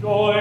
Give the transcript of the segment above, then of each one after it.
Joyful,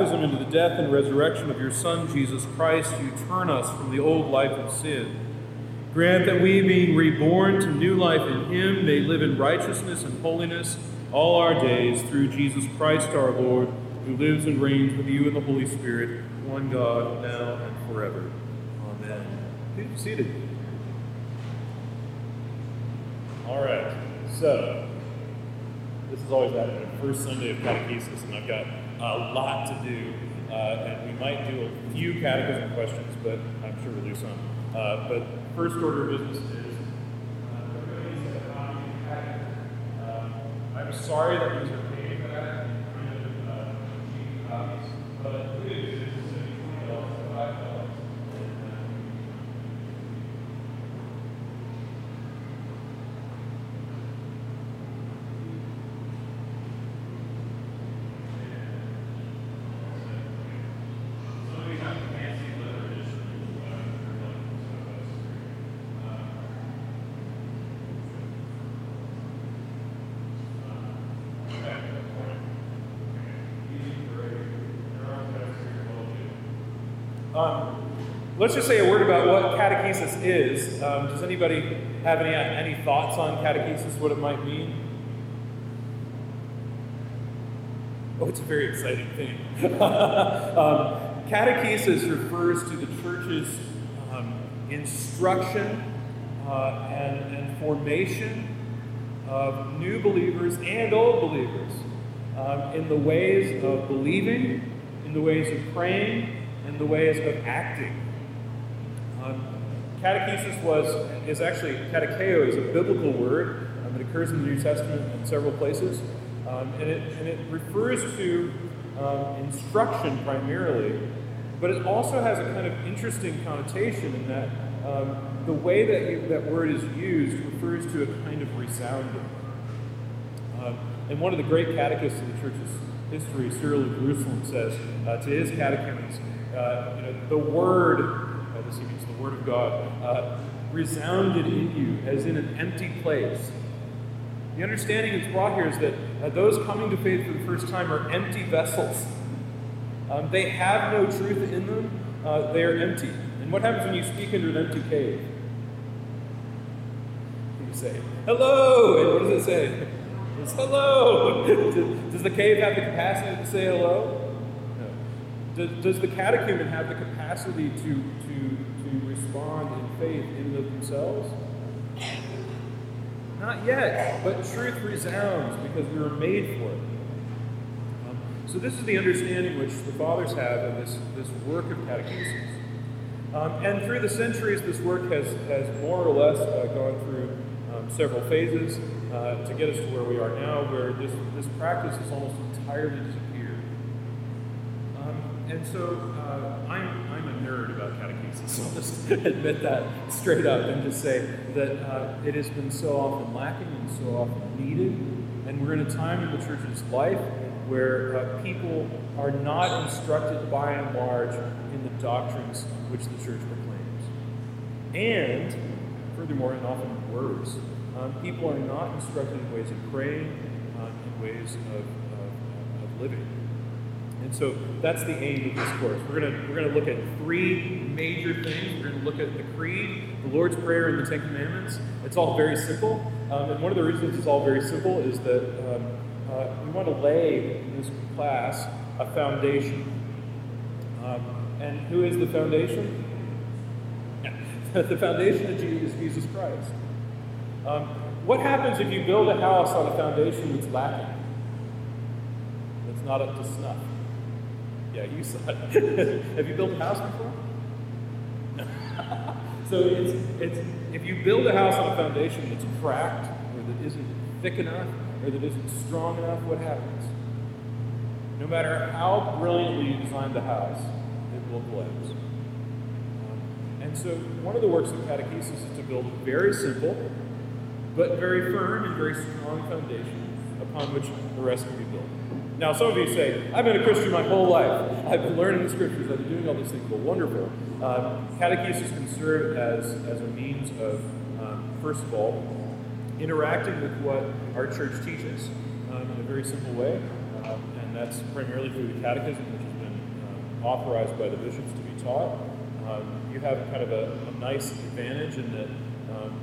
baptism into the death and resurrection of your Son, Jesus Christ, you turn us from the old life of sin. Grant that we, being reborn to new life in him, may live in righteousness and holiness all our days through Jesus Christ our Lord, who lives and reigns with you in the Holy Spirit, one God, now and forever. Amen. Be seated. All right, so this is always that first Sunday of catechesis, and I've got a lot to do. Uh, and we might do a few catechism questions, but I'm sure we'll do some. Uh, but first order of business is uh. Um, I'm sorry that these are paid for that and kind of uh, cheap copies, but the good news is it's only twenty dollars, five dollars. Um, let's just say a word about what catechesis is. Um, does anybody have any any thoughts on catechesis? What it might mean? Oh, it's a very exciting thing. um, catechesis refers to the church's um, instruction uh, and, and formation of new believers and old believers um, in the ways of believing, in the ways of praying, in the ways of acting. Um, catechesis was is actually catecheo is a biblical word. Um, it occurs in the New Testament in several places, um, and it and it refers to um, instruction primarily, but it also has a kind of interesting connotation in that um, the way that you, that word is used refers to a kind of resounding. Um, and one of the great catechists of the church's history, Cyril of Jerusalem, says uh, to his catechumens, uh, you know, the word, uh, this means the word of God, uh, resounded in you as in an empty place. The understanding that's brought here is that uh, those coming to faith for the first time are empty vessels. Um, they have no truth in them, uh, they are empty. And what happens when you speak into an empty cave? You say, hello! And what does it say? It's hello! does the cave have the capacity to say hello? Does, does the catechumen have the capacity to, to, to respond in faith in themselves? Not yet, but truth resounds because we were made for it. Um, so, this is the understanding which the fathers have of this, this work of catechesis. Um, and through the centuries, this work has, has more or less uh, gone through um, several phases uh, to get us to where we are now, where this, this practice has almost entirely disappeared. And so uh, I'm, I'm a nerd about catechesis, I'll just admit that straight up and just say that uh, it has been so often lacking and so often needed. And we're in a time in the church's life where uh, people are not instructed by and large in the doctrines which the church proclaims. And, furthermore, and often worse, um, people are not instructed in ways of praying, uh, in ways of, of, of living. And so that's the aim of this course. We're going to we're gonna look at three major things. We're going to look at the Creed, the Lord's Prayer, and the Ten Commandments. It's all very simple. Um, and one of the reasons it's all very simple is that um, uh, we want to lay in this class a foundation. Um, and who is the foundation? the foundation of Jesus, Jesus Christ. Um, what happens if you build a house on a foundation that's lacking? That's not up to snuff. Yeah, you saw it. Have you built a house before? so it's, it's if you build a house on a foundation that's cracked or that isn't thick enough or that isn't strong enough, what happens? No matter how brilliantly you design the house, it will collapse. Um, and so one of the works of catechesis is to build a very simple, but very firm and very strong foundation upon which the rest can be built. Now, some of you say, I've been a Christian my whole life. I've been learning the scriptures. I've been doing all these things. Well, wonderful. Um, catechesis can serve as, as a means of, um, first of all, interacting with what our church teaches um, in a very simple way. Um, and that's primarily through the catechism, which has been um, authorized by the bishops to be taught. Um, you have kind of a, a nice advantage in that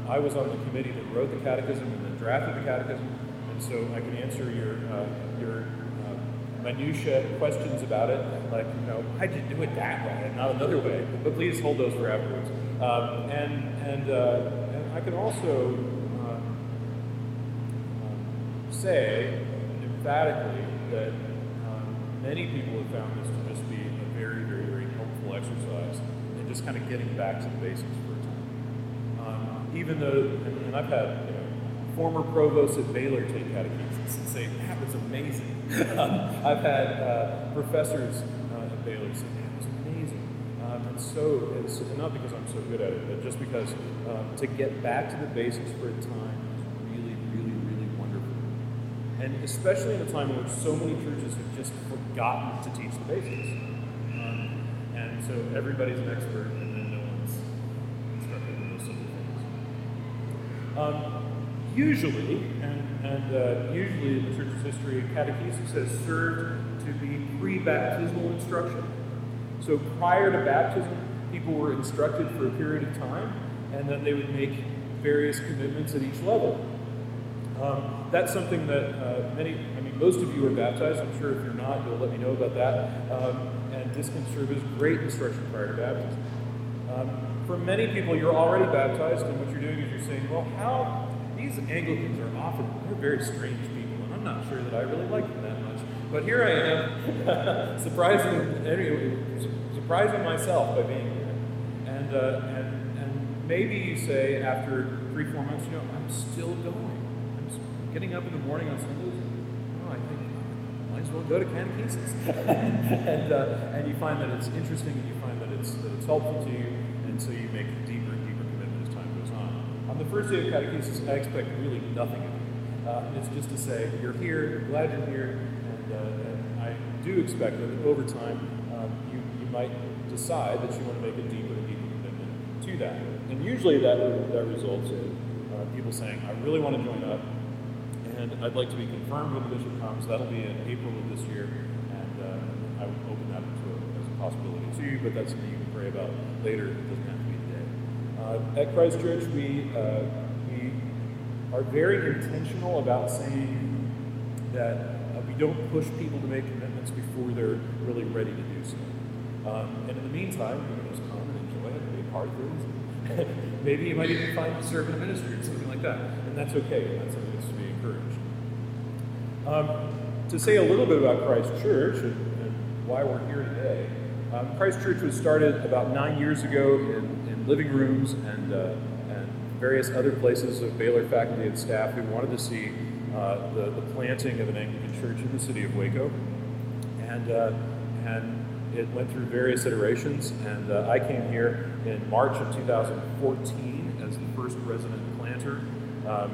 I was on the committee that wrote the catechism and then drafted the catechism. And so I can answer your, uh, minutia questions about it, like, you know, how'd you do it that way and not another way? But please hold those for afterwards. Um, and, and, uh, and I can also uh, say emphatically that um, many people have found this to just be a very, very, very helpful exercise and just kind of getting back to the basics for a time. Um, even though, and, and I've had, you know, former provost at Baylor take catechesis and say, that was amazing. I've had uh, professors uh, at Baylor say, that was amazing. Um, and so, it's, not because I'm so good at it, but just because um, to get back to the basics for a time is really, really, really wonderful. And especially in a time in which so many churches have just forgotten to teach the basics. Um, and so everybody's an expert, and then no one's instructed in those simple things. Usually, and, and uh, usually in the church's history, catechesis has served to be pre-baptismal instruction. So prior to baptism, people were instructed for a period of time, and then they would make various commitments at each level. Um, that's something that uh, many, I mean, most of you are baptized. I'm sure if you're not, you'll let me know about that. Um, and this can serve as great instruction prior to baptism. Um, for many people, you're already baptized, and what you're doing is you're saying, well, how these Anglicans are often, they're very strange people, and I'm not sure that I really like them that much. But here I am, surprising, anyway, surprising myself by being here. And, uh, and, and maybe you say after three, four months, you know, I'm still going. I'm getting up in the morning on Sundays. Oh, I think I might as well go to catechesis. and, uh, and you find that it's interesting and you find that it's, that it's helpful to you, and so you make deeper and deeper commitment as time goes on. On the first day of catechesis, I expect really nothing of you. Uh, it's just to say, you're here, glad you're here, and, uh, and I do expect that over time um, you, you might decide that you want to make a deeper and deeper commitment to that. And usually that, that results in uh, people saying, I really want to join up, and I'd like to be confirmed when the bishop comes. That'll be in April of this year, and uh, I would open that up to a, as a possibility to you, but that's something you can pray about later. It doesn't to be today. Uh, at Christ Church, we, uh, we are very intentional about saying that uh, we don't push people to make commitments before they're really ready to do so. Um, and in the meantime, you can just come and enjoy it and be part of things. Maybe you might even find to serve in a ministry or something like that. And that's okay. That's something that's to be encouraged. Um, to say a little bit about Christ Church and, and why we're here today, um, Christ Church was started about nine years ago in, in living rooms and, uh, and various other places of Baylor faculty and staff who wanted to see uh, the, the planting of an Anglican church in the city of Waco. And, uh, and it went through various iterations, and uh, I came here in March of 2014 as the first resident planter. Um,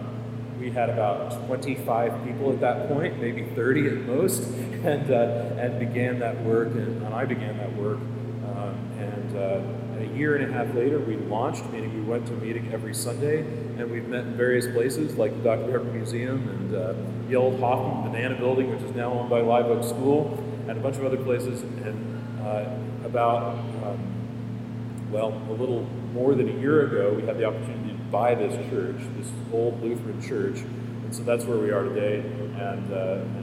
we had about 25 people at that point, maybe 30 at most, and, uh, and began that work, and, and, I began that work. Um, and uh, a year and a half later, we launched, meaning we went to a meeting every Sunday, and we've met in various places like the Dr. Pepper Museum and uh, the old Hoffman Banana Building, which is now owned by Live Oak School, and a bunch of other places. And uh, about, um, well, a little more than a year ago, we had the opportunity to buy this church, this old Lutheran church. And so that's where we are today. And, uh,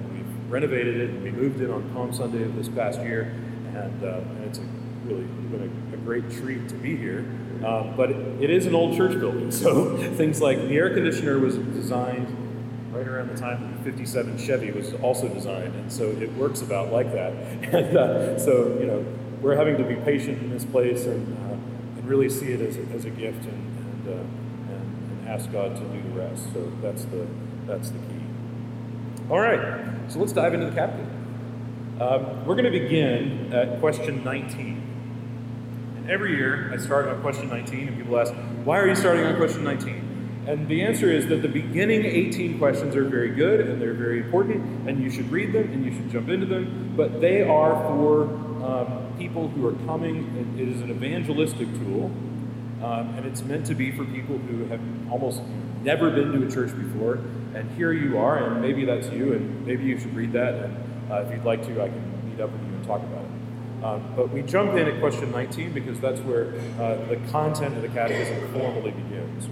renovated it. And we moved in on Palm Sunday of this past year. And, uh, and it's a, really been a, a, great treat to be here. Um, but it, it is an old church building. So things like the air conditioner was designed right around the time the 57 Chevy was also designed, and so it works about like that. And uh, so, you know, we're having to be patient in this place and, uh, and really see it as a, as a gift and, and, uh, and, and, ask God to do the rest. So that's the, that's the key. All right, so let's dive into the catechism. Um, we're going to begin at question 19. And every year I start on question 19, and people ask, why are you starting on question 19? And the answer is that the beginning 18 questions are very good and they're very important, and you should read them and you should jump into them, but they are for um, people who are coming. It is an evangelistic tool, um, and it's meant to be for people who have almost never been to a church before. And here you are, and maybe that's you, and maybe you should read that. And uh, if you'd like to, I can meet up with you and talk about it. Um, but we jump in at question 19 because that's where uh, the content of the catechism formally begins.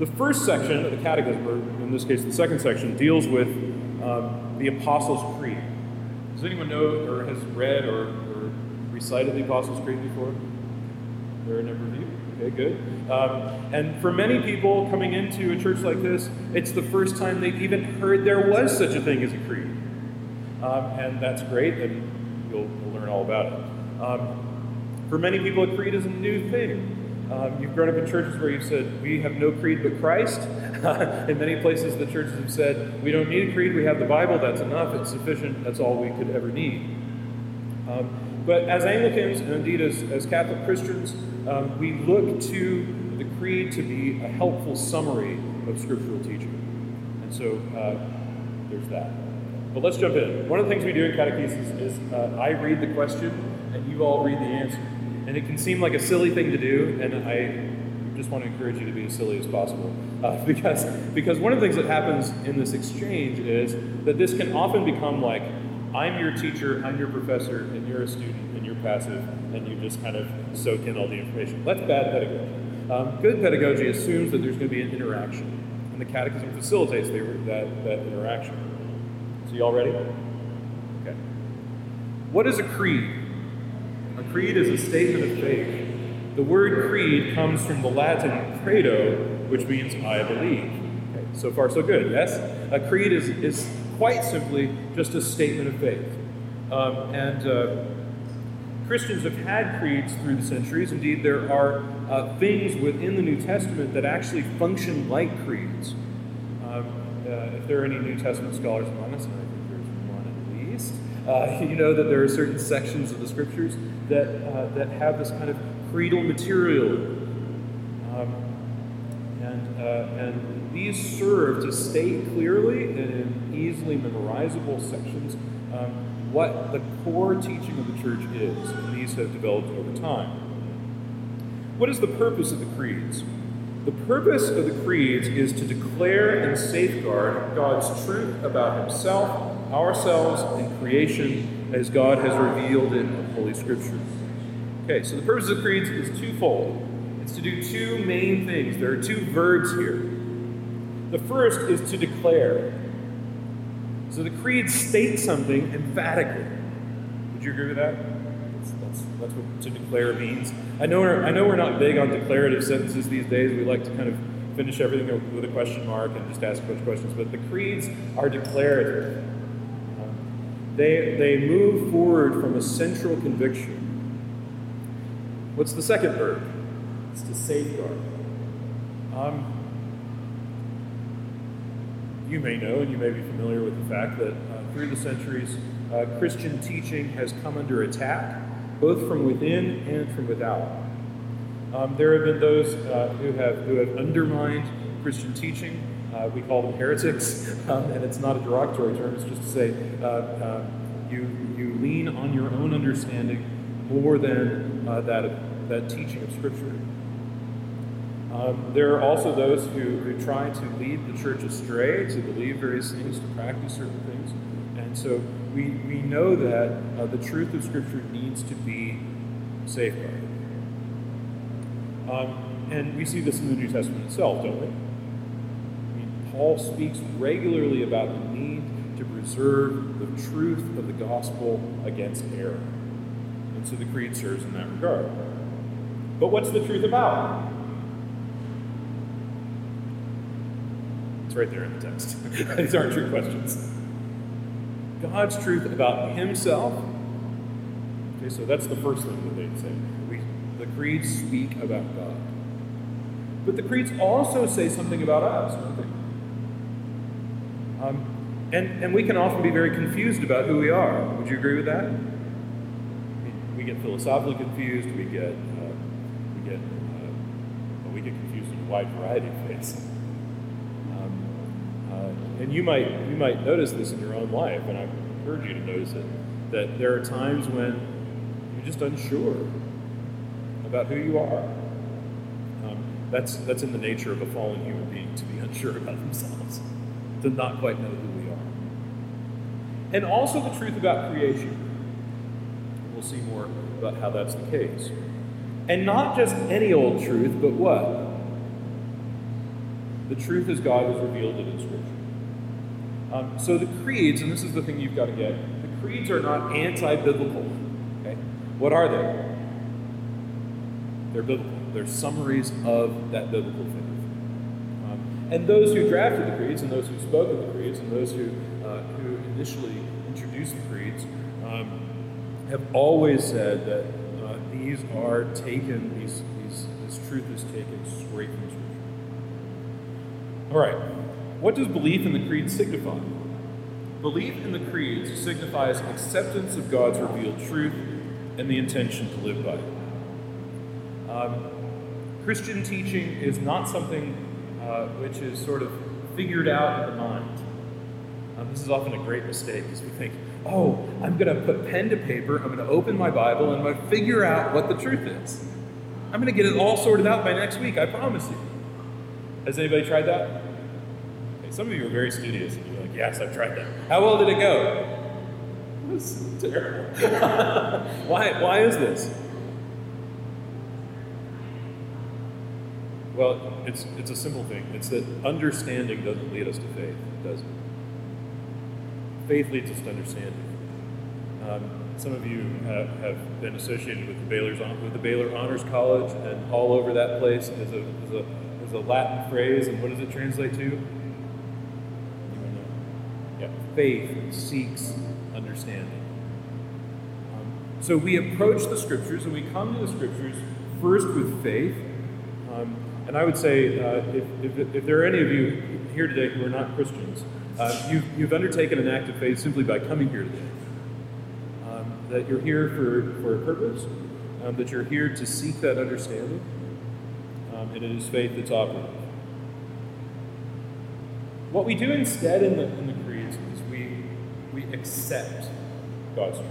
The first section of the Catechism, or in this case the second section, deals with um, the Apostles' Creed. Does anyone know or has read or, or, recited the Apostles' Creed before? There are a number of you. Okay, good. Um, and for many people coming into a church like this, it's the first time they've even heard there was such a thing as a creed. Um, and that's great, and you'll, you'll, learn all about it. Um, for many people, a creed is a new thing. Um, you've grown up in churches where you've said, We have no creed but Christ. in many places, the churches have said, We don't need a creed, we have the Bible, that's enough, it's sufficient, that's all we could ever need. Um, but as Anglicans, and indeed as, as Catholic Christians, um, we look to the creed to be a helpful summary of scriptural teaching. And so uh, there's that. But let's jump in. One of the things we do in catechesis is uh, I read the question and you all read the answer. And it can seem like a silly thing to do, and I just want to encourage you to be as silly as possible. Uh, because, because one of the things that happens in this exchange is that this can often become like, I'm your teacher, I'm your professor, and you're a student, and you're passive, and you just kind of soak in all the information. That's bad pedagogy. Um, good pedagogy assumes that there's going to be an interaction, and the catechism facilitates the, that, that interaction. So, y'all ready? Okay. What is a creed? A creed is a statement of faith. The word creed comes from the Latin credo, which means I believe. Okay, so far, so good, yes? A creed is, is quite simply just a statement of faith. Um, and uh, Christians have had creeds through the centuries. Indeed, there are uh, things within the New Testament that actually function like creeds. Um, uh, if there are any New Testament scholars among us, and I think there's one at least, uh, you know that there are certain sections of the scriptures that, uh, that have this kind of creedal material. And, uh, and these serve to state clearly and in easily memorizable sections um, what the core teaching of the church is. And these have developed over time. What is the purpose of the creeds? The purpose of the creeds is to declare and safeguard God's truth about Himself, ourselves, and creation as God has revealed it in Holy Scripture. Okay, so the purpose of the creeds is twofold. It's to do two main things. There are two verbs here. The first is to declare. So the creed states something emphatically. Would you agree with that? That's, that's That's what to declare means. I know we're, I know we're not big on declarative sentences these days. We like to kind of finish everything with a question mark and just ask a bunch of questions. But the creeds are declarative. Um, they, they move forward from a central conviction. What's the second verb? It's to safeguard. Um, you may know and you may be familiar with the fact that uh, through the centuries, uh, Christian teaching has come under attack, both from within and from without. Um, there have been those uh, who have who have undermined Christian teaching. Uh, we call them heretics, um, and it's not a derogatory term. It's just to say uh, uh, you you lean on your own understanding more than that that teaching of Scripture. Um, there are also those who, who try to lead the church astray, to believe various things, to practice certain things. And so we, we know that uh, the truth of Scripture needs to be safeguarded. Um, and we see this in the New Testament itself, don't we? I mean, Paul speaks regularly about the need to preserve the truth of the gospel against error. And so the creed serves in that regard. But what's the truth about? It's right there in the text. These aren't true questions. God's truth about Himself. Okay, so that's the first thing that they say. We, the creeds speak about God. But the creeds also say something about us, don't they? Um, and, and we can often be very confused about who we are. Would you agree with that? We get philosophically confused. We get uh, we get uh, we get confused in a wide variety of ways. And you might you might notice this in your own life, and I encourage you to notice it, that there are times when you're just unsure about who you are. Um, that's that's in the nature of a fallen human being to be unsure about themselves, to not quite know who we are. And also the truth about creation. We'll see more about how that's the case. And not just any old truth, but what? The truth as God has revealed it in Scripture. Um, so the creeds, and this is the thing you've got to get, the creeds are not anti-biblical. Okay? What are they? They're biblical. They're summaries of that biblical faith. Um, and those who drafted the creeds, and those who spoke of the creeds, and those who uh, who initially introduced the creeds, um, have always said that uh, these are taken. These, these this truth is taken straight from the Scripture. All right. What does belief in the creed signify? Belief in the creeds signifies acceptance of God's revealed truth and the intention to live by it. Um, Christian teaching is not something uh, which is sort of figured out in the mind. Um, this is often a great mistake because we think, oh, I'm going to put pen to paper, I'm going to open my Bible, and I'm going to figure out what the truth is. I'm going to get it all sorted out by next week, I promise you. Has anybody tried that? Some of you are very studious and you're like, yes, I've tried that. How well did it go? It was terrible. why, why is this? Well, it's, it's a simple thing. It's that understanding doesn't lead us to faith, does it? Faith leads us to understanding. Um, some of you have, have, been associated with the, Baylor's, with the Baylor Honors College, and all over that place is a, is a, is a Latin phrase, and what does it translate to? Faith seeks understanding. Um, so we approach the scriptures and we come to the scriptures first with faith. Um, and I would say, uh, if, if, if, there are any of you here today who are not Christians, uh, you've, you've undertaken an act of faith simply by coming here today. Um, that you're here for, for a purpose, um, that you're here to seek that understanding, um, and it is faith that's operative. What we do instead in the, in the accept God's truth.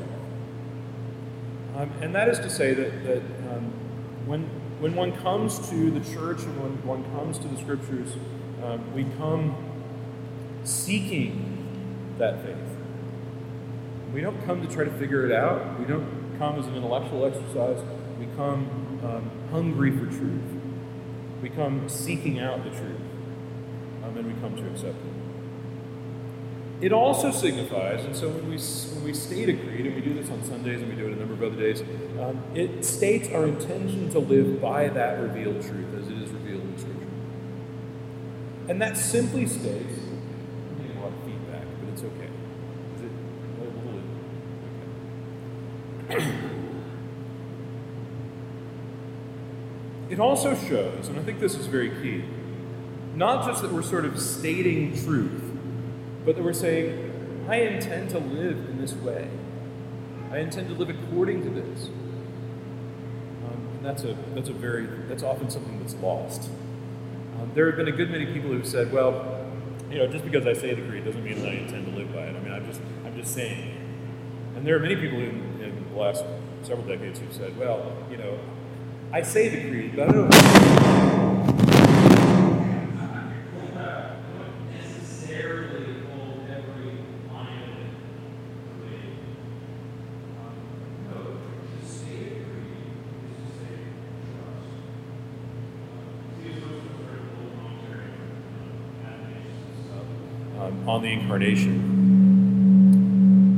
Um, and that is to say that, that um, when, when one comes to the church and when one comes to the scriptures, um, we come seeking that faith. We don't come to try to figure it out. We don't come as an intellectual exercise. We come um, hungry for truth. We come seeking out the truth. Um, and we come to accept it. It also signifies, and so when we, when we state a creed, and we do this on Sundays and we do it a number of other days, um, it states our intention to live by that revealed truth as it is revealed in Scripture. And that simply states, I'm getting a lot of feedback, but it's okay. Is it a? Okay. It also shows, and I think this is very key, not just that we're sort of stating truth, but that we're saying, I intend to live in this way. I intend to live according to this. Um, and that's a, that's a very, that's often something that's lost. Um, there have been a good many people who've said, well, you know, just because I say the creed doesn't mean that I intend to live by it. I mean, I'm just, I'm just saying. And there are many people in, in the last several decades who've said, well, you know, I say the creed, but I don't necessarily hold every line of it creed. Um, no, to say a creed is to say trust. Um, see, it's also sort of a little commentary on animation and stuff. um, on the incarnation,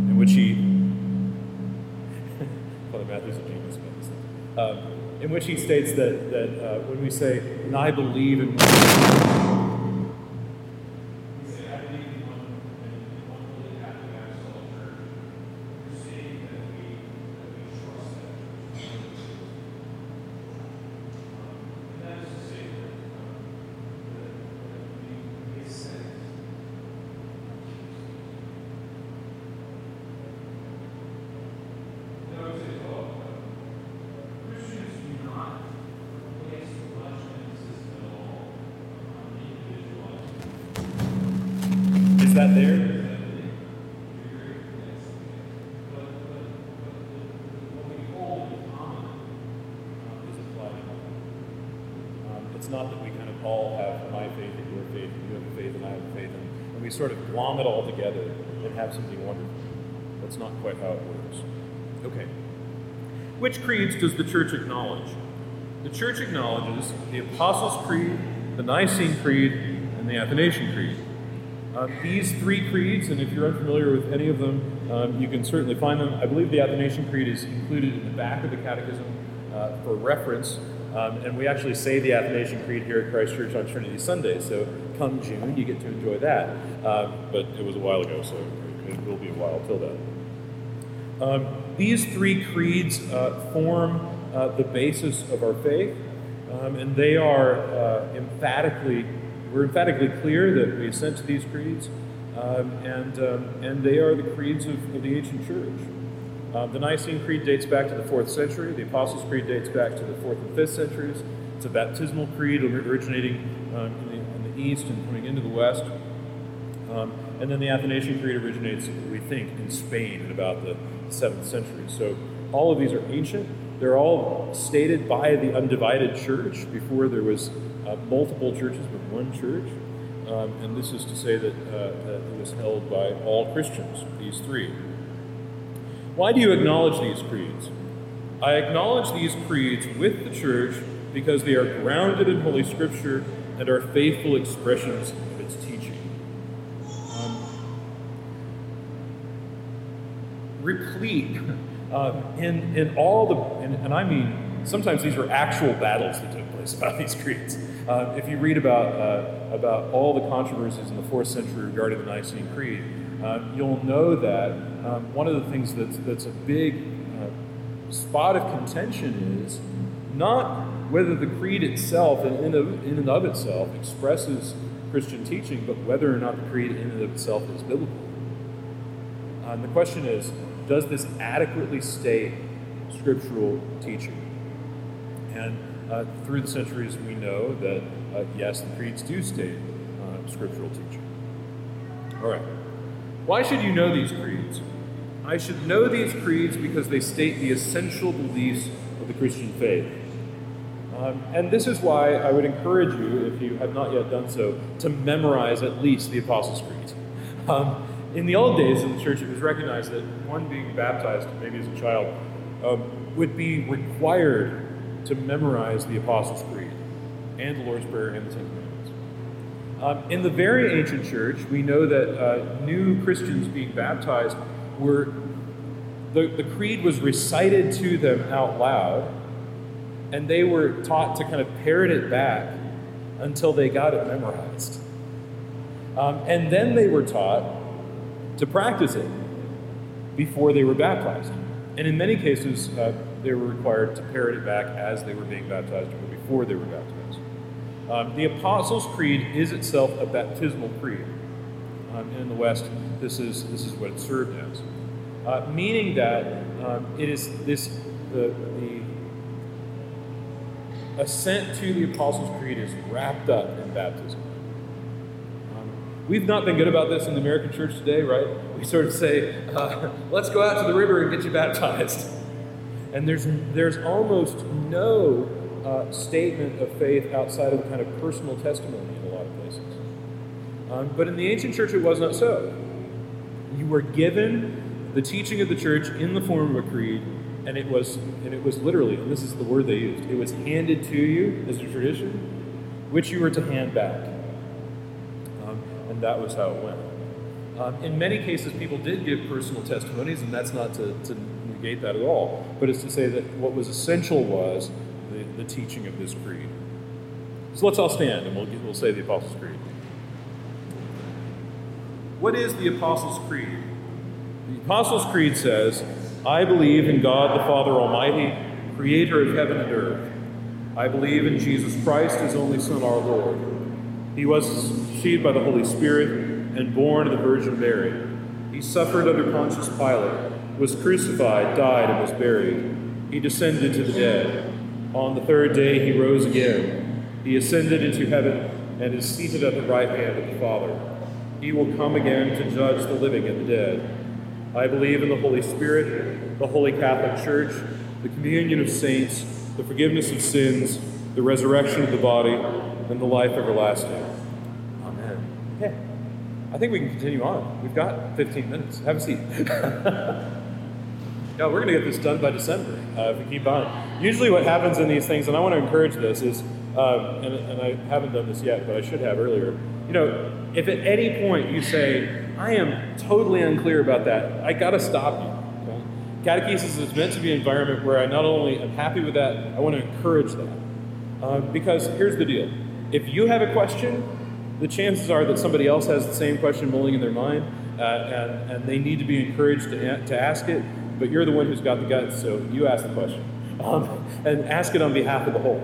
in which he, Father Matthew's a genius about this um, in which he states that, that uh, when we say, and I believe in one, We say, I believe in one, in one holy Catholic apostolic church. We're saying that we, that we trust that church. Um, And that is to say that, um, that, that we, we assent. And I would say, well, uh, Christians do not place much emphasis at all on the individualized is that there? It's not that we kind of all have my faith and your faith, and you have a faith and I have a faith, and, and we sort of glom it all together and have something wonderful. That's not quite how it works. Okay. Which creeds does the church acknowledge? The church acknowledges the Apostles' Creed, the Nicene Creed, and the Athanasian Creed. Uh, these three creeds, and if you're unfamiliar with any of them, um, you can certainly find them. I believe the Athanasian Creed is included in the back of the Catechism uh, for reference, um, and we actually say the Athanasian Creed here at Christ Church on Trinity Sunday. So come June, you get to enjoy that. Um, but it was a while ago, so it will be a while till then. Um, these three creeds uh, form uh, the basis of our faith, um, and they are uh, emphatically, we're emphatically clear that we assent to these creeds, um, and, um, and they are the creeds of, of the ancient church. Uh, the Nicene Creed dates back to the fourth century. The Apostles' Creed dates back to the fourth and fifth centuries. It's a baptismal creed originating um, in, the, in the east and coming into the west. Um, and then the Athanasian Creed originates, we think, in Spain in about the 7th century. So all of these are ancient. They're all stated by the undivided church before there was uh, multiple churches but one church. Um, and this is to say that, uh, that it was held by all Christians, these three. Why do you acknowledge these creeds? I acknowledge these creeds with the church because they are grounded in Holy Scripture and are faithful expressions of its teaching. Um, replete um, in, in all the, and, and, I mean, sometimes these were actual battles that took place about these creeds. Uh, if you read about, uh, about all the controversies in the fourth century regarding the Nicene Creed, uh, you'll know that um, one of the things that's, that's a big uh, spot of contention is not whether the creed itself, in, in, of, in and of itself, expresses Christian teaching, but whether or not the creed in and of itself is biblical. And the question is, does this adequately state scriptural teaching? And uh, through the centuries, we know that uh, yes, the creeds do state uh, scriptural teaching. All right. Why should you know these creeds? I should know these creeds because they state the essential beliefs of the Christian faith. Um, and this is why I would encourage you, if you have not yet done so, to memorize at least the Apostles' Creed. Um, in the old days in the church, it was recognized that one being baptized, maybe as a child, um, would be required to memorize the Apostles' Creed and the Lord's Prayer and the Ten Commandments. Um, in the very ancient church, we know that uh, new Christians being baptized were, the, the creed was recited to them out loud, and they were taught to kind of parrot it back until they got it memorized. Um, and then they were taught to practice it before they were baptized. And in many cases, uh, they were required to parrot it back as they were being baptized or before they were baptized. Um, the Apostles' Creed is itself a baptismal creed. Um, in the West, this is, this is what it served as. Uh, meaning that um, it is this, the, the assent to the Apostles' Creed is wrapped up in baptism. Um, we've not been good about this in the American church today, right? We sort of say, uh, let's go out to the river and get you baptized. And there's, there's almost no uh, statement of faith outside of kind of personal testimony in a lot of places. Um, but in the ancient church, it was not so. You were given the teaching of the church in the form of a creed, and it was and it was literally, and this is the word they used, it was handed to you as a tradition, which you were to hand back. Um, and that was how it went. Um, in many cases, people did give personal testimonies, and that's not to, to negate that at all, but it's to say that what was essential was the, the teaching of this creed. So let's all stand and we'll, we'll say the Apostles' Creed. What is the Apostles' Creed? The Apostles' Creed says, I believe in God the Father Almighty, creator of heaven and earth. I believe in Jesus Christ, his only Son, our Lord. He was conceived by the Holy Spirit and born of the Virgin Mary. He suffered under Pontius Pilate, was crucified, died, and was buried. He descended to the dead. On the third day he rose again. He ascended into heaven and is seated at the right hand of the Father. He will come again to judge the living and the dead. I believe in the Holy Spirit, the Holy Catholic Church, the communion of saints, the forgiveness of sins, the resurrection of the body, and the life everlasting. Amen. Okay. I think we can continue on. We've got 15 minutes. Have a seat. Yeah, we're going to get this done by December uh, if we keep on. Usually, what happens in these things, and I want to encourage this, is, um, and, and I haven't done this yet, but I should have earlier. You know, if at any point you say, I am totally unclear about that, I got to stop you. Okay? Catechesis is meant to be an environment where I not only am happy with that, I want to encourage that. Uh, because here's the deal if you have a question, the chances are that somebody else has the same question mulling in their mind, uh, and, and they need to be encouraged to, to ask it but you're the one who's got the guts, so you ask the question. Um, and ask it on behalf of the whole.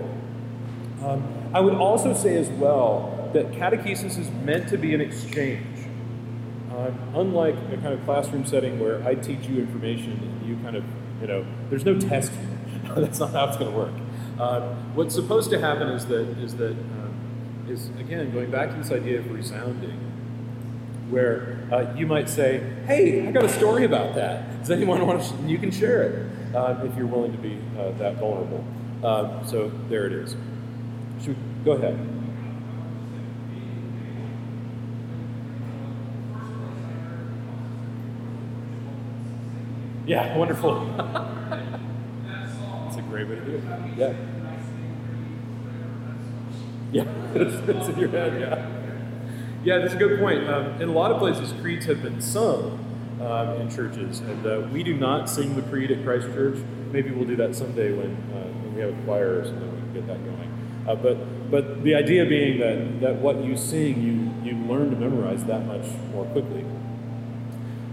Um, I would also say as well that catechesis is meant to be an exchange. Um, unlike a kind of classroom setting where I teach you information and you kind of, you know, there's no test here. That's not how it's going to work. Um, what's supposed to happen is that, is that, um, is again, going back to this idea of resounding, where uh, you might say, "Hey, I got a story about that. Does anyone want to?" You can share it uh, if you're willing to be uh, that vulnerable. Uh, so there it is. Should we, go ahead. Yeah, wonderful. That's a great way to do it. Yeah. Yeah, it's, it's in your head. Yeah. Yeah, that's a good point. Um, in a lot of places, creeds have been sung um, in churches, and uh, we do not sing the creed at Christ Church. Maybe we'll do that someday when, uh, when we have a choir or something, we can get that going. Uh, but, but the idea being that, that what you sing, you, you learn to memorize that much more quickly.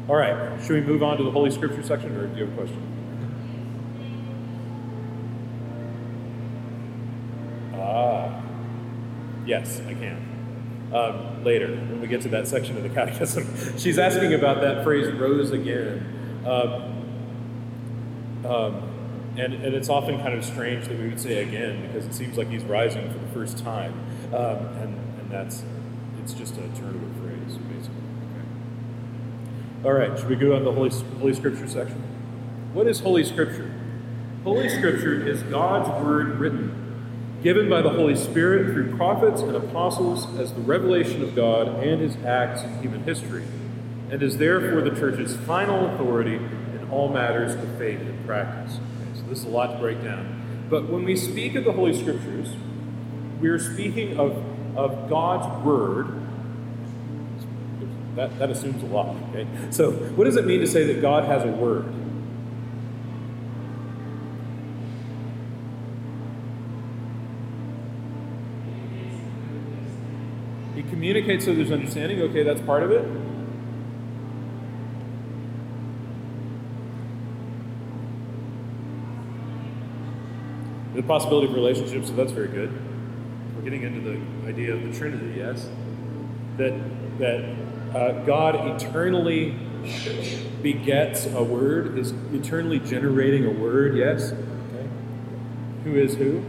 All right, should we move on to the Holy Scripture section, or do you have a question? Ah, yes, I can um, later when we get to that section of the catechism. She's asking about that phrase "rose again," um, um, and, and it's often kind of strange that we would say again because it seems like he's rising for the first time, um, and and that's it's just a turn of a phrase basically. Okay. All right, should we go on the Holy Holy Scripture section? What is Holy Scripture? Holy Scripture is God's word written given by the Holy Spirit through prophets and apostles as the revelation of God and his acts in human history, and is therefore the church's final authority in all matters of faith and practice. Okay, so this is a lot to break down. But when we speak of the Holy Scriptures, we are speaking of of God's Word, that, that assumes a lot, okay? So, what does it mean to say that God has a Word? He communicates so there's understanding. Okay, that's part of it. The possibility of relationships, so that's very good. We're getting into the idea of the Trinity, yes? That, that uh, God eternally begets a word, is eternally generating a word, yes? Okay. Who is who?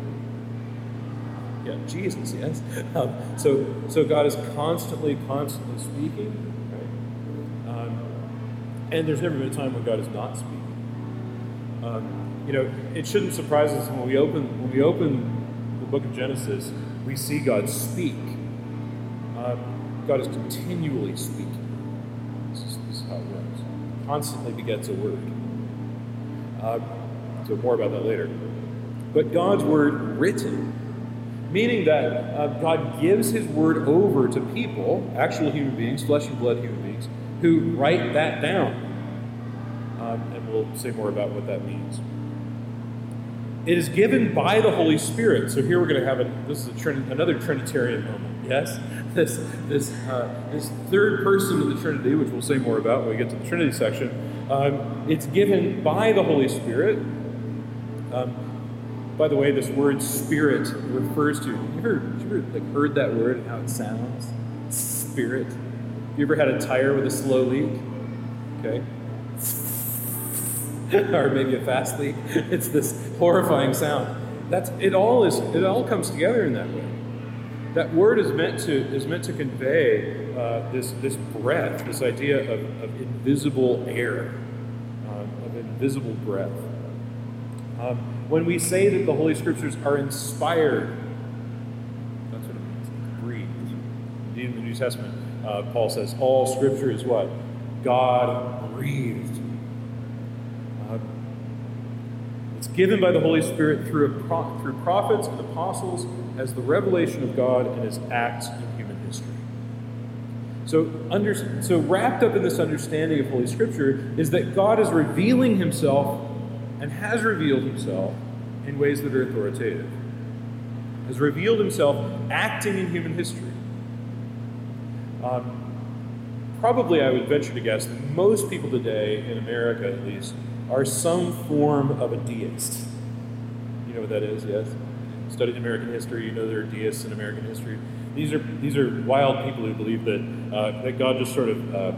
Yeah, Jesus, yes. Um, so, so God is constantly, constantly speaking, right? Um, and there's never been a time when God is not speaking. Um, you know, it shouldn't surprise us when we open when we open the book of Genesis, we see God speak. Uh, God is continually speaking. This is, this is, how it works. Constantly begets a word. Uh, so more about that later. But God's word written, meaning that uh, God gives His word over to people, actual human beings, flesh and blood human beings, who write that down. Um, and we'll say more about what that means. It is given by the Holy Spirit. So here we're going to have a, this is a Trin, another Trinitarian moment. Yes, this this uh, this third person of the Trinity, which we'll say more about when we get to the Trinity section. Um, it's given by the Holy Spirit. Um, by the way, this word "spirit" refers to. You ever, you ever like, heard that word and how it sounds? Spirit. You ever had a tire with a slow leak? Okay. or maybe a fast leak. It's this horrifying sound. That's it. All is it all comes together in that way. That word is meant to is meant to convey uh, this this breath, this idea of, of invisible air, um, of invisible breath. Um, when we say that the Holy Scriptures are inspired, that's what it means. Breathed. Indeed, in the New Testament, uh, Paul says all Scripture is what God breathed it's given by the Holy Spirit through, pro- through prophets and apostles as the revelation of God and his acts in human history. So, under, so wrapped up in this understanding of Holy Scripture is that God is revealing himself and has revealed himself in ways that are authoritative. Has revealed himself acting in human history. Um, probably, I would venture to guess that most people today, in America at least, are some form of a deist. You know what that is, yes? Studied American history, you know there are deists in American history. These are, these are wild people who believe that, uh, that God just sort of uh,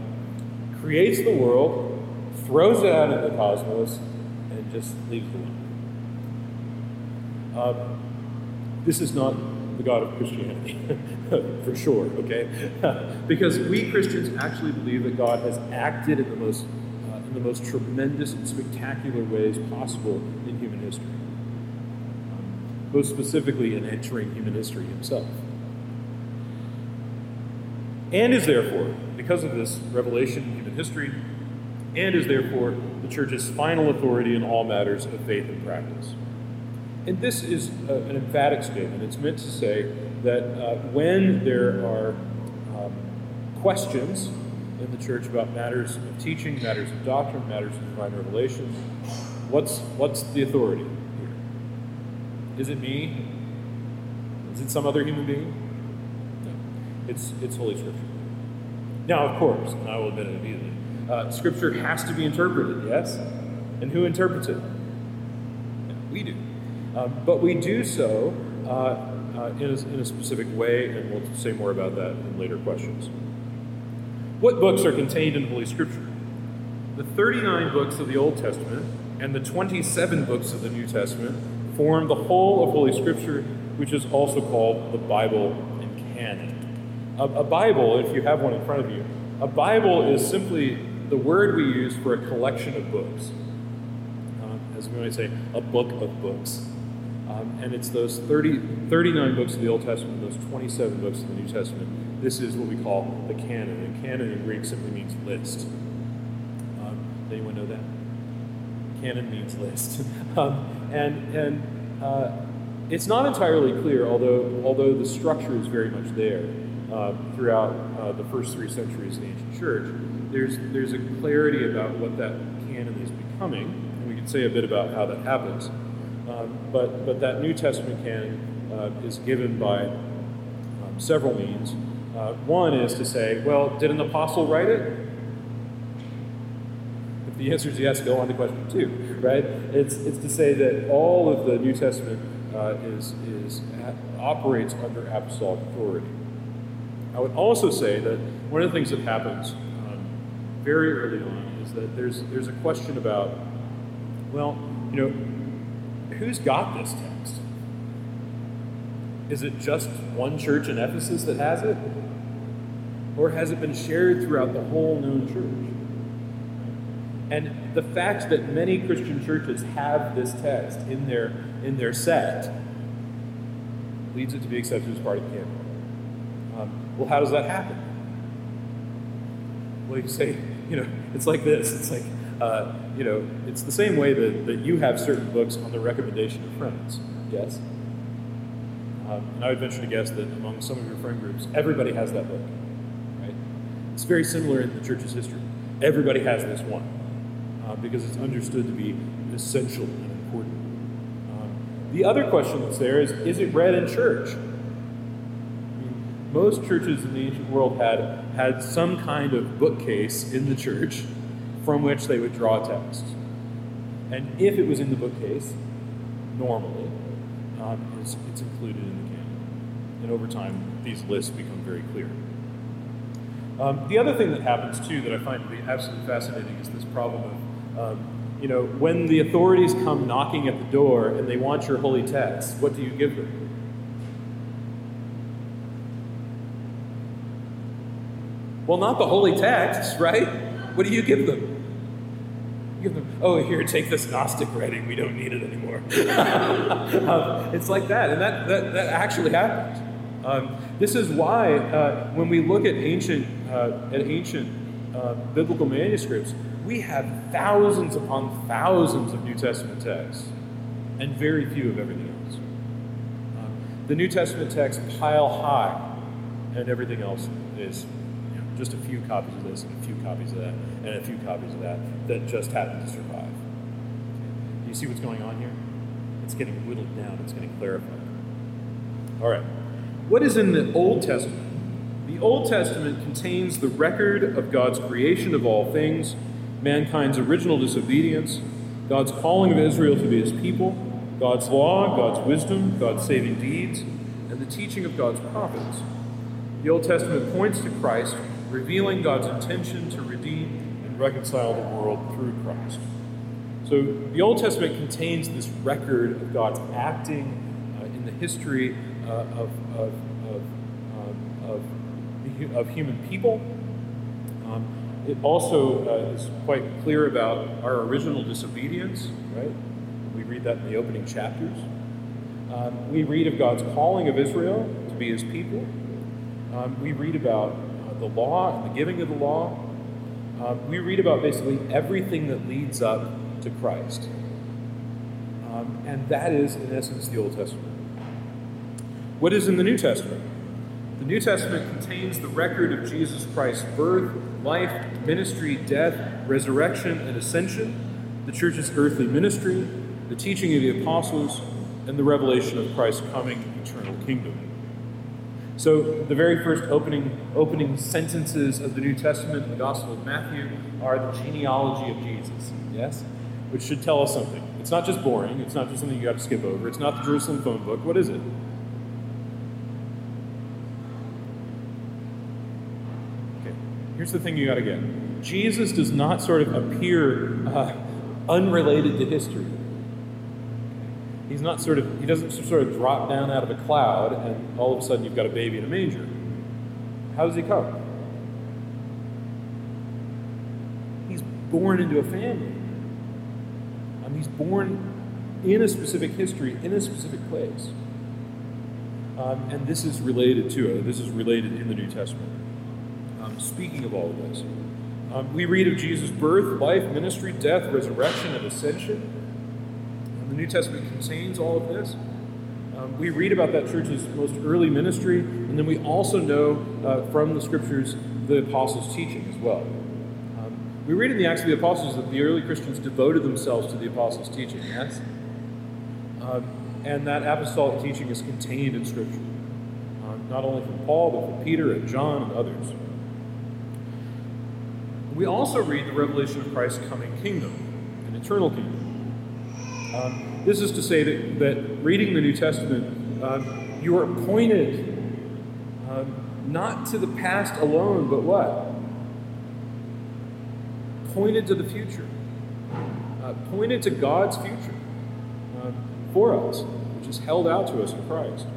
creates the world, throws it out into the cosmos, just leaves it alone. Uh, this is not the God of Christianity, for sure, okay? because we Christians actually believe that God has acted in the most in the most tremendous and spectacular ways possible in human history. Um, most specifically, in entering human history himself. And is therefore, because of this revelation in human history, and is therefore the church's final authority in all matters of faith and practice. And this is a, an emphatic statement. It's meant to say that uh, when there are um, questions in the church about matters of teaching, matters of doctrine, matters of divine revelation. What's, what's the authority here? Is it me? Is it some other human being? No. It's, it's Holy Scripture. Now, of course, and I will admit it immediately, uh, Scripture has to be interpreted, yes? And who interprets it? We do. Um, but we do so uh, uh, in, a, in a specific way, and we'll say more about that in later questions. What books are contained in Holy Scripture? The 39 books of the Old Testament and the 27 books of the New Testament form the whole of Holy Scripture, which is also called the Bible and canon. A, a Bible, if you have one in front of you, a Bible is simply the word we use for a collection of books. Um, as we might say, a book of books. Um, and it's those 30, 39 books of the Old Testament, those 27 books of the New Testament this is what we call the canon. And canon in Greek simply means list. Um, anyone know that? Canon means list. um, and and uh, it's not entirely clear, although, although the structure is very much there uh, throughout uh, the first three centuries of the ancient church. There's, there's a clarity about what that canon is becoming, and we can say a bit about how that happens. Um, but, but that New Testament canon uh, is given by um, several means. Uh, one is to say, well, did an apostle write it? If the answer is yes, go on to question two, right? It's, it's to say that all of the New Testament uh, is, is operates under apostolic authority. I would also say that one of the things that happens very early on is that there's, there's a question about, well, you know, who's got this text? Is it just one church in Ephesus that has it? Or has it been shared throughout the whole known church? And the fact that many Christian churches have this text in their, in their set leads it to be accepted as part of the canon. Um, well, how does that happen? Well, you say, you know, it's like this. It's like, uh, you know, it's the same way that, that you have certain books on the recommendation of friends. Yes? Um, and I would venture to guess that among some of your friend groups, everybody has that book. Right? It's very similar in the church's history. Everybody has this one uh, because it's understood to be essential and important. Um, the other question that's there is is it read in church? I mean, most churches in the ancient world had, had some kind of bookcase in the church from which they would draw text. And if it was in the bookcase, normally, um, it's, it's included in the canon. And over time, these lists become very clear. Um, the other thing that happens too that I find to be absolutely fascinating is this problem of um, you know, when the authorities come knocking at the door and they want your holy text, what do you give them? Well, not the holy texts, right? What do you give them? You give them, oh, here, take this Gnostic writing. We don't need it anymore. um, it's like that, and that, that, that actually happens. Um, this is why, uh, when we look at ancient, uh, at ancient uh, biblical manuscripts, we have thousands upon thousands of New Testament texts and very few of everything else. Um, the New Testament texts pile high, and everything else is just a few copies of this and a few copies of that and a few copies of that that just happen to survive. Do you see what's going on here? It's getting whittled down, it's getting clarified. All right. What is in the Old Testament? The Old Testament contains the record of God's creation of all things mankind's original disobedience, God's calling of Israel to be his people, God's law, God's wisdom, God's saving deeds, and the teaching of God's prophets. The Old Testament points to Christ, revealing God's intention to redeem and reconcile the world through Christ. So the Old Testament contains this record of God's acting uh, in the history uh, of, of, of, um, of, of, human people. Um, it also uh, is quite clear about our original disobedience, right? We read that in the opening chapters. Um, we read of God's calling of Israel to be his people. Um, we read about the law and the giving of the law. Um, we read about basically everything that leads up to Christ. Um, and that is, in essence, the Old Testament. What is in the New Testament? The New Testament contains the record of Jesus Christ's birth, life, ministry, death, resurrection, and ascension, the church's earthly ministry, the teaching of the apostles, and the revelation of Christ's coming eternal kingdom. So, the very first opening, opening sentences of the New Testament the Gospel of Matthew are the genealogy of Jesus, yes? Which should tell us something. It's not just boring, it's not just something you got to skip over, it's not the Jerusalem phone book. What is it? Okay. Here's the thing you got to get Jesus does not sort of appear uh, unrelated to history. He's not sort of, he doesn't sort of drop down out of a cloud and all of a sudden you've got a baby in a manger. How does he come? He's born into a family. Mean, he's born in a specific history, in a specific place. Um, and this is related to it. This is related in the New Testament speaking of all of this. Um, we read of Jesus' birth, life, ministry, death, resurrection, and ascension. New Testament contains all of this. Um, we read about that church's most early ministry, and then we also know uh, from the scriptures the apostles' teaching as well. Um, we read in the Acts of the Apostles that the early Christians devoted themselves to the apostles' teaching, yes? Um, and that apostolic teaching is contained in Scripture, uh, not only from Paul, but from Peter and John and others. We also read the revelation of Christ's coming kingdom, an eternal kingdom. Um, this is to say that, that reading the New Testament, um, you are pointed um, not to the past alone, but what? Pointed to the future. Uh, pointed to God's future uh, for us, which is held out to us in Christ.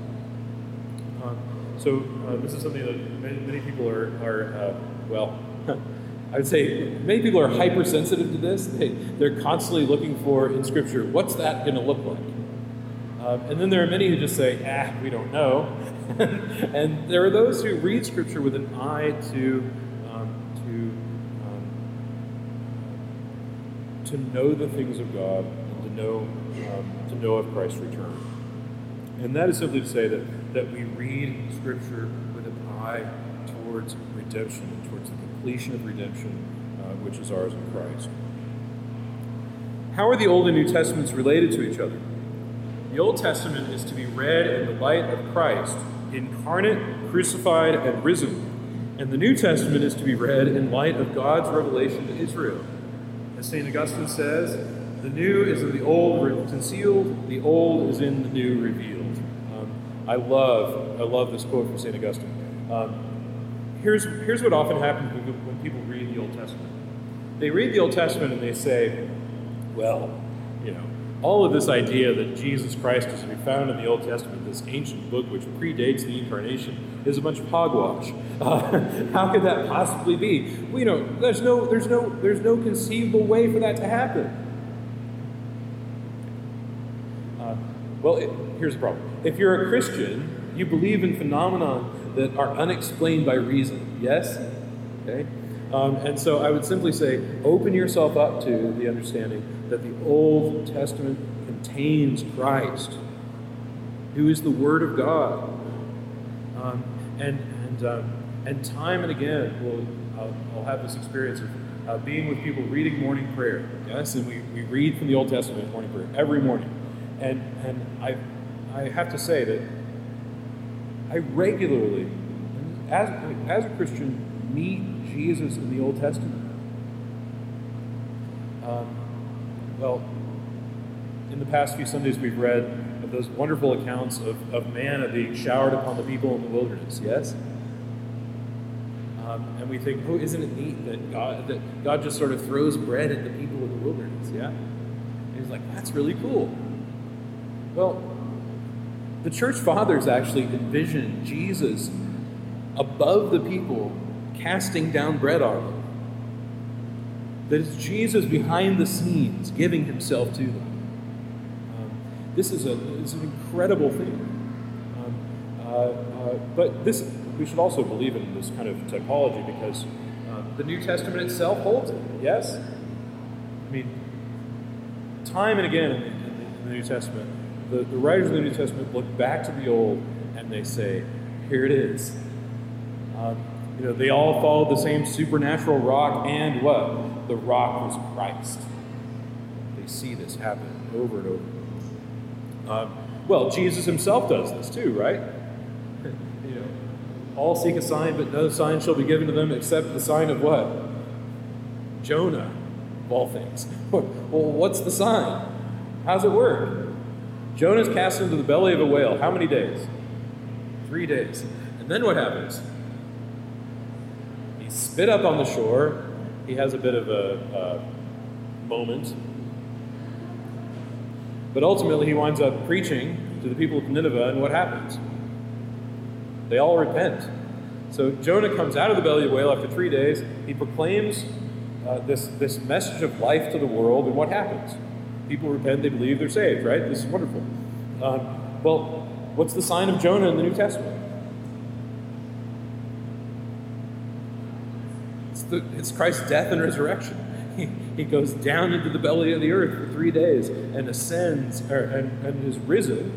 Uh, so, this is something that many, many people are, are uh, well, I would say many people are hypersensitive to this. They, they're constantly looking for in Scripture, what's that going to look like? Um, and then there are many who just say, ah, we don't know. and there are those who read Scripture with an eye to, um, to, um, to know the things of God and to know, um, to know of Christ's return. And that is simply to say that, that we read Scripture with an eye towards redemption and towards the completion of redemption, uh, which is ours in Christ. How are the Old and New Testaments related to each other? The Old Testament is to be read in the light of Christ, incarnate, crucified, and risen. And the New Testament is to be read in light of God's revelation to Israel. As St. Augustine says, the new is in the old concealed, the old is in the new revealed. Um, I love, I love this quote from St. Augustine. Um, here's, here's what often happens when people read the Old Testament. They read the Old Testament and they say, well, you know, all of this idea that Jesus Christ is to be found in the Old Testament, this ancient book which predates the incarnation, is a bunch of hogwash. Uh, how could that possibly be? You know, there's no, there's no, there's no conceivable way for that to happen. Uh, well, it, here's the problem. If you're a Christian, you believe in phenomena that are unexplained by reason. Yes? Okay? Um, and so I would simply say open yourself up to the understanding that the Old Testament contains Christ, who is the Word of God. Um, and, and, um, and time and again, we'll, I'll, I'll have this experience of uh, being with people reading morning prayer. Yes, and we, we read from the Old Testament morning prayer every morning. And, and I, I have to say that I regularly, as, as a Christian, meet Jesus in the Old Testament. Um, well, in the past few Sundays, we've read those wonderful accounts of, of manna being showered upon the people in the wilderness, yes? Um, and we think, oh, isn't it neat that God, that God just sort of throws bread at the people in the wilderness, yeah? And he's like, that's really cool. Well, the church fathers actually envisioned Jesus above the people casting down bread on them. That it's Jesus behind the scenes giving himself to them. Um, this is, a, is an incredible thing. Um, uh, uh, but this, we should also believe in this kind of typology because uh, the New Testament itself holds it. Yes? I mean, time and again in, the New Testament, the, the writers of the New Testament look back to the Old and they say, here it is. Um, you know, they all followed the same supernatural rock, and what? The rock was Christ. They see this happen over and over. Um, well, Jesus himself does this too, right? you know, all seek a sign, but no sign shall be given to them except the sign of what? Jonah, of all things. well, what's the sign? How's it work? Jonah's cast into the belly of a whale. How many days? Three days. And then what happens? He's spit up on the shore. He has a bit of a, a moment. But ultimately, he winds up preaching to the people of Nineveh, and what happens? They all repent. So Jonah comes out of the belly of the whale after three days. He proclaims uh, this, this message of life to the world, and what happens? People repent, they believe, they're saved, right? This is wonderful. Um, well, what's the sign of Jonah in the New Testament? It's, the, it's Christ's death and resurrection. He, he goes down into the belly of the earth for three days and ascends, or, and, and is risen.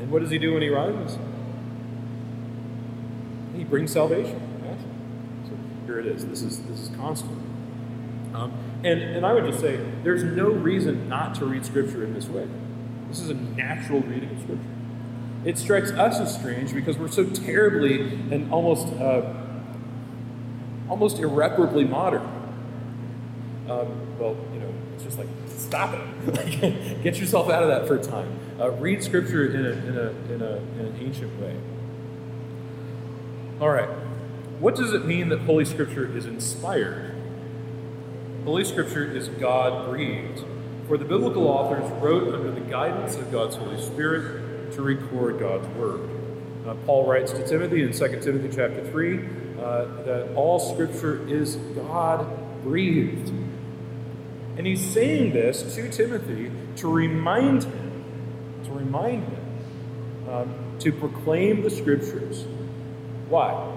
And what does he do when he rises? He brings salvation. So here it is. This is this is constant. Um, and and I would just say there's no reason not to read Scripture in this way. This is a natural reading of Scripture. It strikes us as strange because we're so terribly and almost uh, almost irreparably modern. Um, well, you know, it's just like stop it. Get yourself out of that for a time. Uh, read Scripture in, a, in, a, in, a, in an ancient way. All right. What does it mean that Holy Scripture is inspired? Holy Scripture is God breathed. For the biblical authors wrote under the guidance of God's Holy Spirit to record God's Word. Uh, Paul writes to Timothy in 2 Timothy chapter 3 uh, that all Scripture is God breathed. And he's saying this to Timothy to remind him, to remind him, um, to proclaim the Scriptures. Why?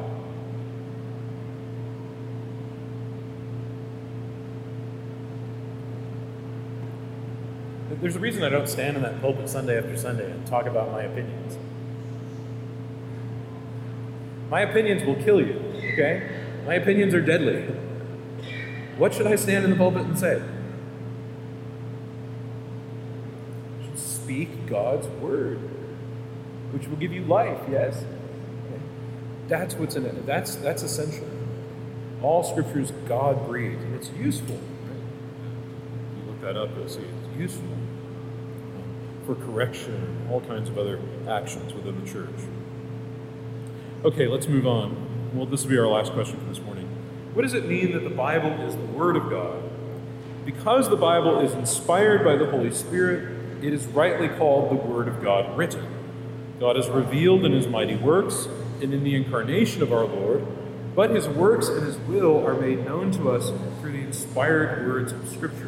There's a reason I don't stand in that pulpit Sunday after Sunday and talk about my opinions. My opinions will kill you, okay? My opinions are deadly. What should I stand in the pulpit and say? I should speak God's word, which will give you life, yes? Okay. That's what's in it. That's, that's essential. All scripture is God breathed, and it's useful. You look that up, you'll see useful for correction and all kinds of other actions within the church. Okay, let's move on. Well, this will be our last question for this morning. What does it mean that the Bible is the Word of God? Because the Bible is inspired by the Holy Spirit, it is rightly called the Word of God written. God is revealed in His mighty works and in the incarnation of our Lord, but His works and His will are made known to us through the inspired words of Scripture.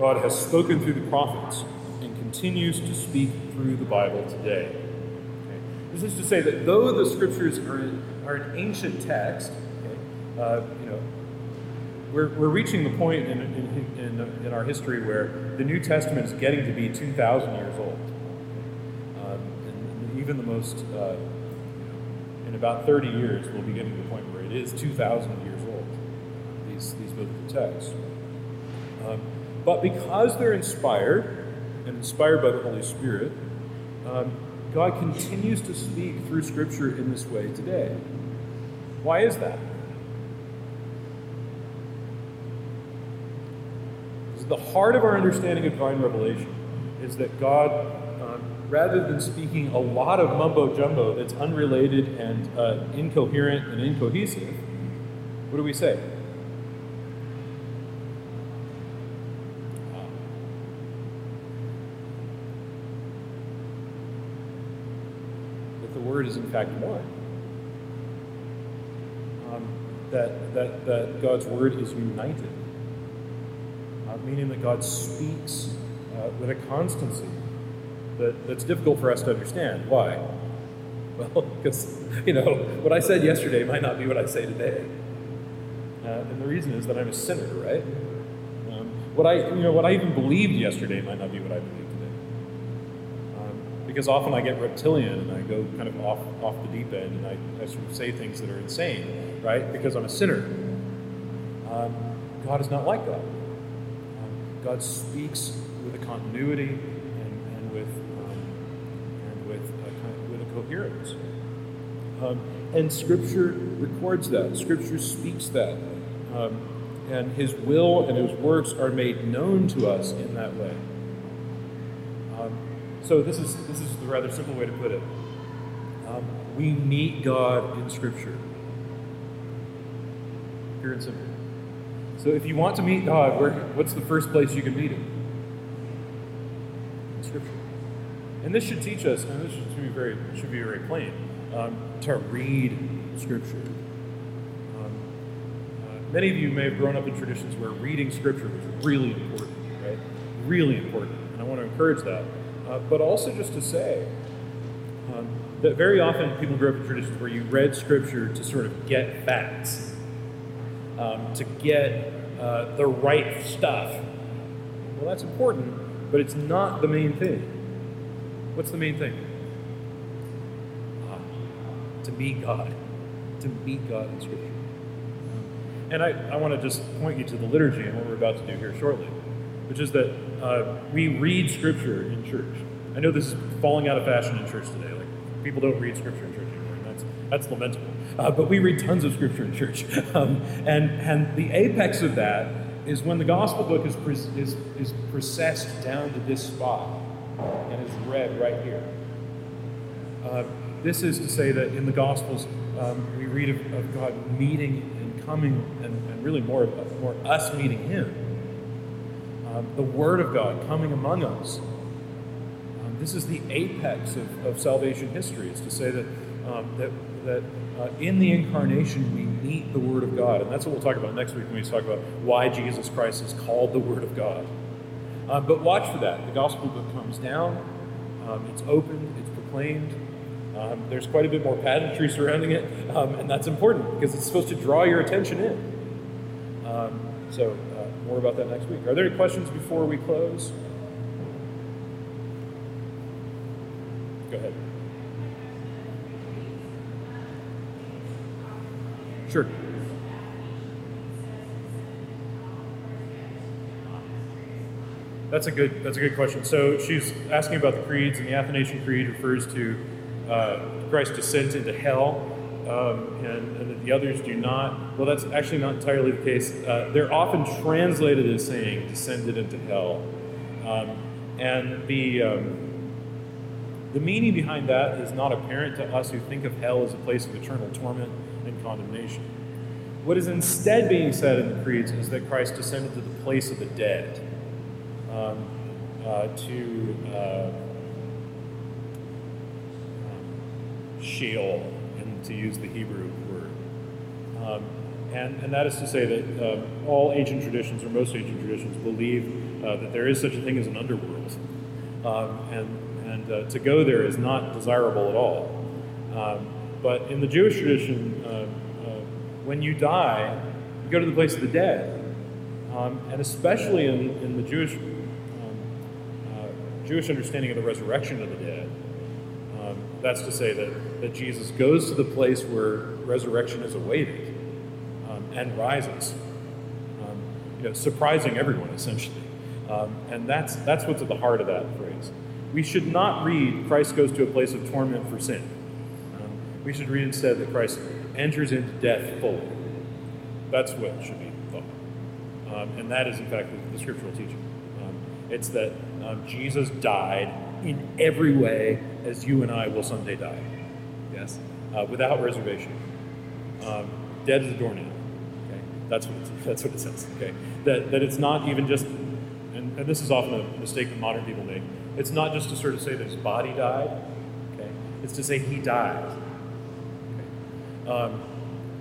God has spoken through the prophets and continues to speak through the Bible today. Okay. This is to say that though the Scriptures are, are an ancient text, okay, uh, you know, we're, we're reaching the point in, in, in, in, our history where the New Testament is getting to be 2,000 years old. Um, and even the most, uh, in about 30 years, we'll be getting to the point where it is 2,000 years old, these, these biblical texts. Um, but because they're inspired, and inspired by the Holy Spirit, um, God continues to speak through Scripture in this way today. Why is that? the heart of our understanding of divine revelation is that God, um, rather than speaking a lot of mumbo jumbo that's unrelated and uh, incoherent and incohesive, what do we say? Is in fact one. Um, that, that, that God's Word is united uh, meaning that God speaks uh, with a constancy that, that's difficult for us to understand. Why? Well, because, you know, what I said yesterday might not be what I say today. Uh, and the reason is that I'm a sinner, right? Um, what I, you know, what I even believed yesterday might not be what I believe because often I get reptilian and I go kind of off, off the deep end and I, I sort of say things that are insane, right? Because I'm a sinner. Um, God is not like that. God speaks with a continuity and, and with um, and with a, kind with a coherence. Um, and Scripture records that. Scripture speaks that. Um, and His will and His works are made known to us in that way. So this is this is the rather simple way to put it. Um, we meet God in Scripture. Pure and simple. So if you want to meet God, where, what's the first place you can meet Him? In Scripture. And this should teach us, and this should be very, should be very plain, um, to read Scripture. Um, uh, many of you may have grown up in traditions where reading Scripture was really important, right? Really important. And I want to encourage that. Uh, but also just to say um, that very often people grow up in traditions where you read Scripture to sort of get facts um, to get uh, the right stuff. Well, that's important, but it's not the main thing. What's the main thing? to meet God, to meet God in Scripture. And I, I want to just point you to the liturgy and what we're about to do here shortly, which is that uh, we read Scripture in church. I know this is falling out of fashion in church today. Like people don't read Scripture in church anymore, and that's that's lamentable. Uh, but we read tons of Scripture in church, um, and and the apex of that is when the Gospel book is is is processed down to this spot and is read right here. Uh, this is to say that in the Gospels um, we read of, of God meeting and coming and, and really more, more us meeting Him. Um, the Word of God coming among us. Um, this is the apex of, of salvation history. is to say that, um, that, that uh, in the incarnation we meet the Word of God. And that's what we'll talk about next week when we talk about why Jesus Christ is called the Word of God. Uh, but watch for that. The gospel book comes down, um, it's opened, it's proclaimed, um, there's quite a bit more pageantry surrounding it, um, and that's important because it's supposed to draw your attention in. Um, so, uh, more about that next week. Are there any questions before we close? Go ahead. Sure. That's a good. That's a good question. So she's asking about the creeds, and the Athanasian Creed refers to uh, Christ descends into hell, um, and, and the others do not. Well, that's actually not entirely the case. Uh, they're often translated as saying descended into hell. Um, and the, um, the meaning behind that is not apparent to us who think of hell as a place of eternal torment and condemnation. What is instead being said in the creeds is that Christ descended to the place of the dead um, uh, to. Uh, Sheol, to use the Hebrew word. Um, and, and that is to say that um, all ancient traditions, or most ancient traditions, believe uh, that there is such a thing as an underworld. Um, and and uh, to go there is not desirable at all. Um, but in the Jewish tradition, uh, uh, when you die, you go to the place of the dead. Um, and especially in, in the Jewish, um, uh, Jewish understanding of the resurrection of the dead, that's to say that, that Jesus goes to the place where resurrection is awaited um, and rises, um, you know, surprising everyone essentially. Um, and that's, that's what's at the heart of that phrase. We should not read Christ goes to a place of torment for sin. Um, we should read instead that Christ enters into death fully. That's what should be thought. Um, and that is, in fact, the, the scriptural teaching. Um, it's that Jesus died in every way as you and I will someday die. Yes? Uh, without reservation. Um, dead as a doornail. Okay? That's what, it, that's what it says. Okay? That, that it's not even just, and, and this is often a mistake that modern people make, it's not just to sort of say that his body died. Okay? It's to say he died. Okay? Um,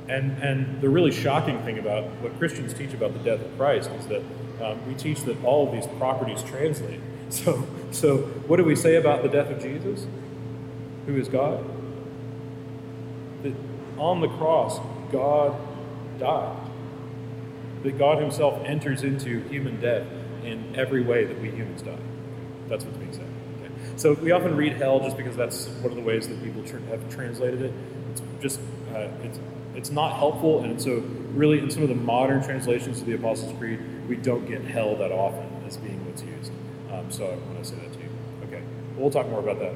and, and the really shocking thing about what Christians teach about the death of Christ is that um, we teach that all of these properties translate. So, so what do we say about the death of Jesus, who is God? That on the cross, God died. That God Himself enters into human death in every way that we humans die. That's what's being said. Okay. So we often read hell just because that's one of the ways that people tr- have translated it. It's just uh, it's it's not helpful, and so really in some of the modern translations of the Apostles' Creed, we don't get hell that often as being what's used. Um, so I want to say that to you. Okay, we'll talk more about that